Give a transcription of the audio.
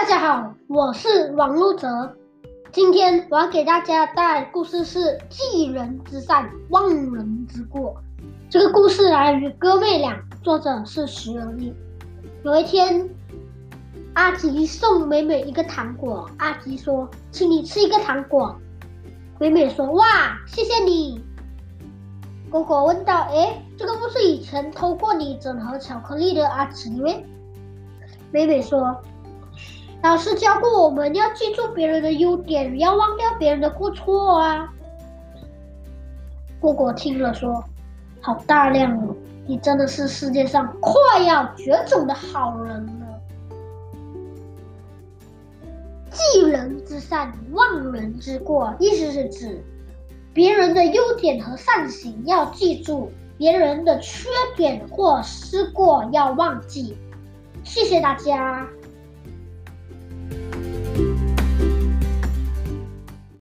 大家好，我是王路泽。今天我要给大家带来的故事是“济人之善，忘人之过”。这个故事来源于《哥妹俩》，作者是徐而立。有一天，阿吉送美美一个糖果。阿吉说：“请你吃一个糖果。”美美说：“哇，谢谢你。”果果问道：“哎，这个不是以前偷过你整盒巧克力的阿吉吗？”美美说。老师教过我们要记住别人的优点，要忘掉别人的过错啊！果果听了说：“好大量哦，你真的是世界上快要绝种的好人了。”记人之善，忘人之过，意思是指别人的优点和善行要记住，别人的缺点或失过要忘记。谢谢大家。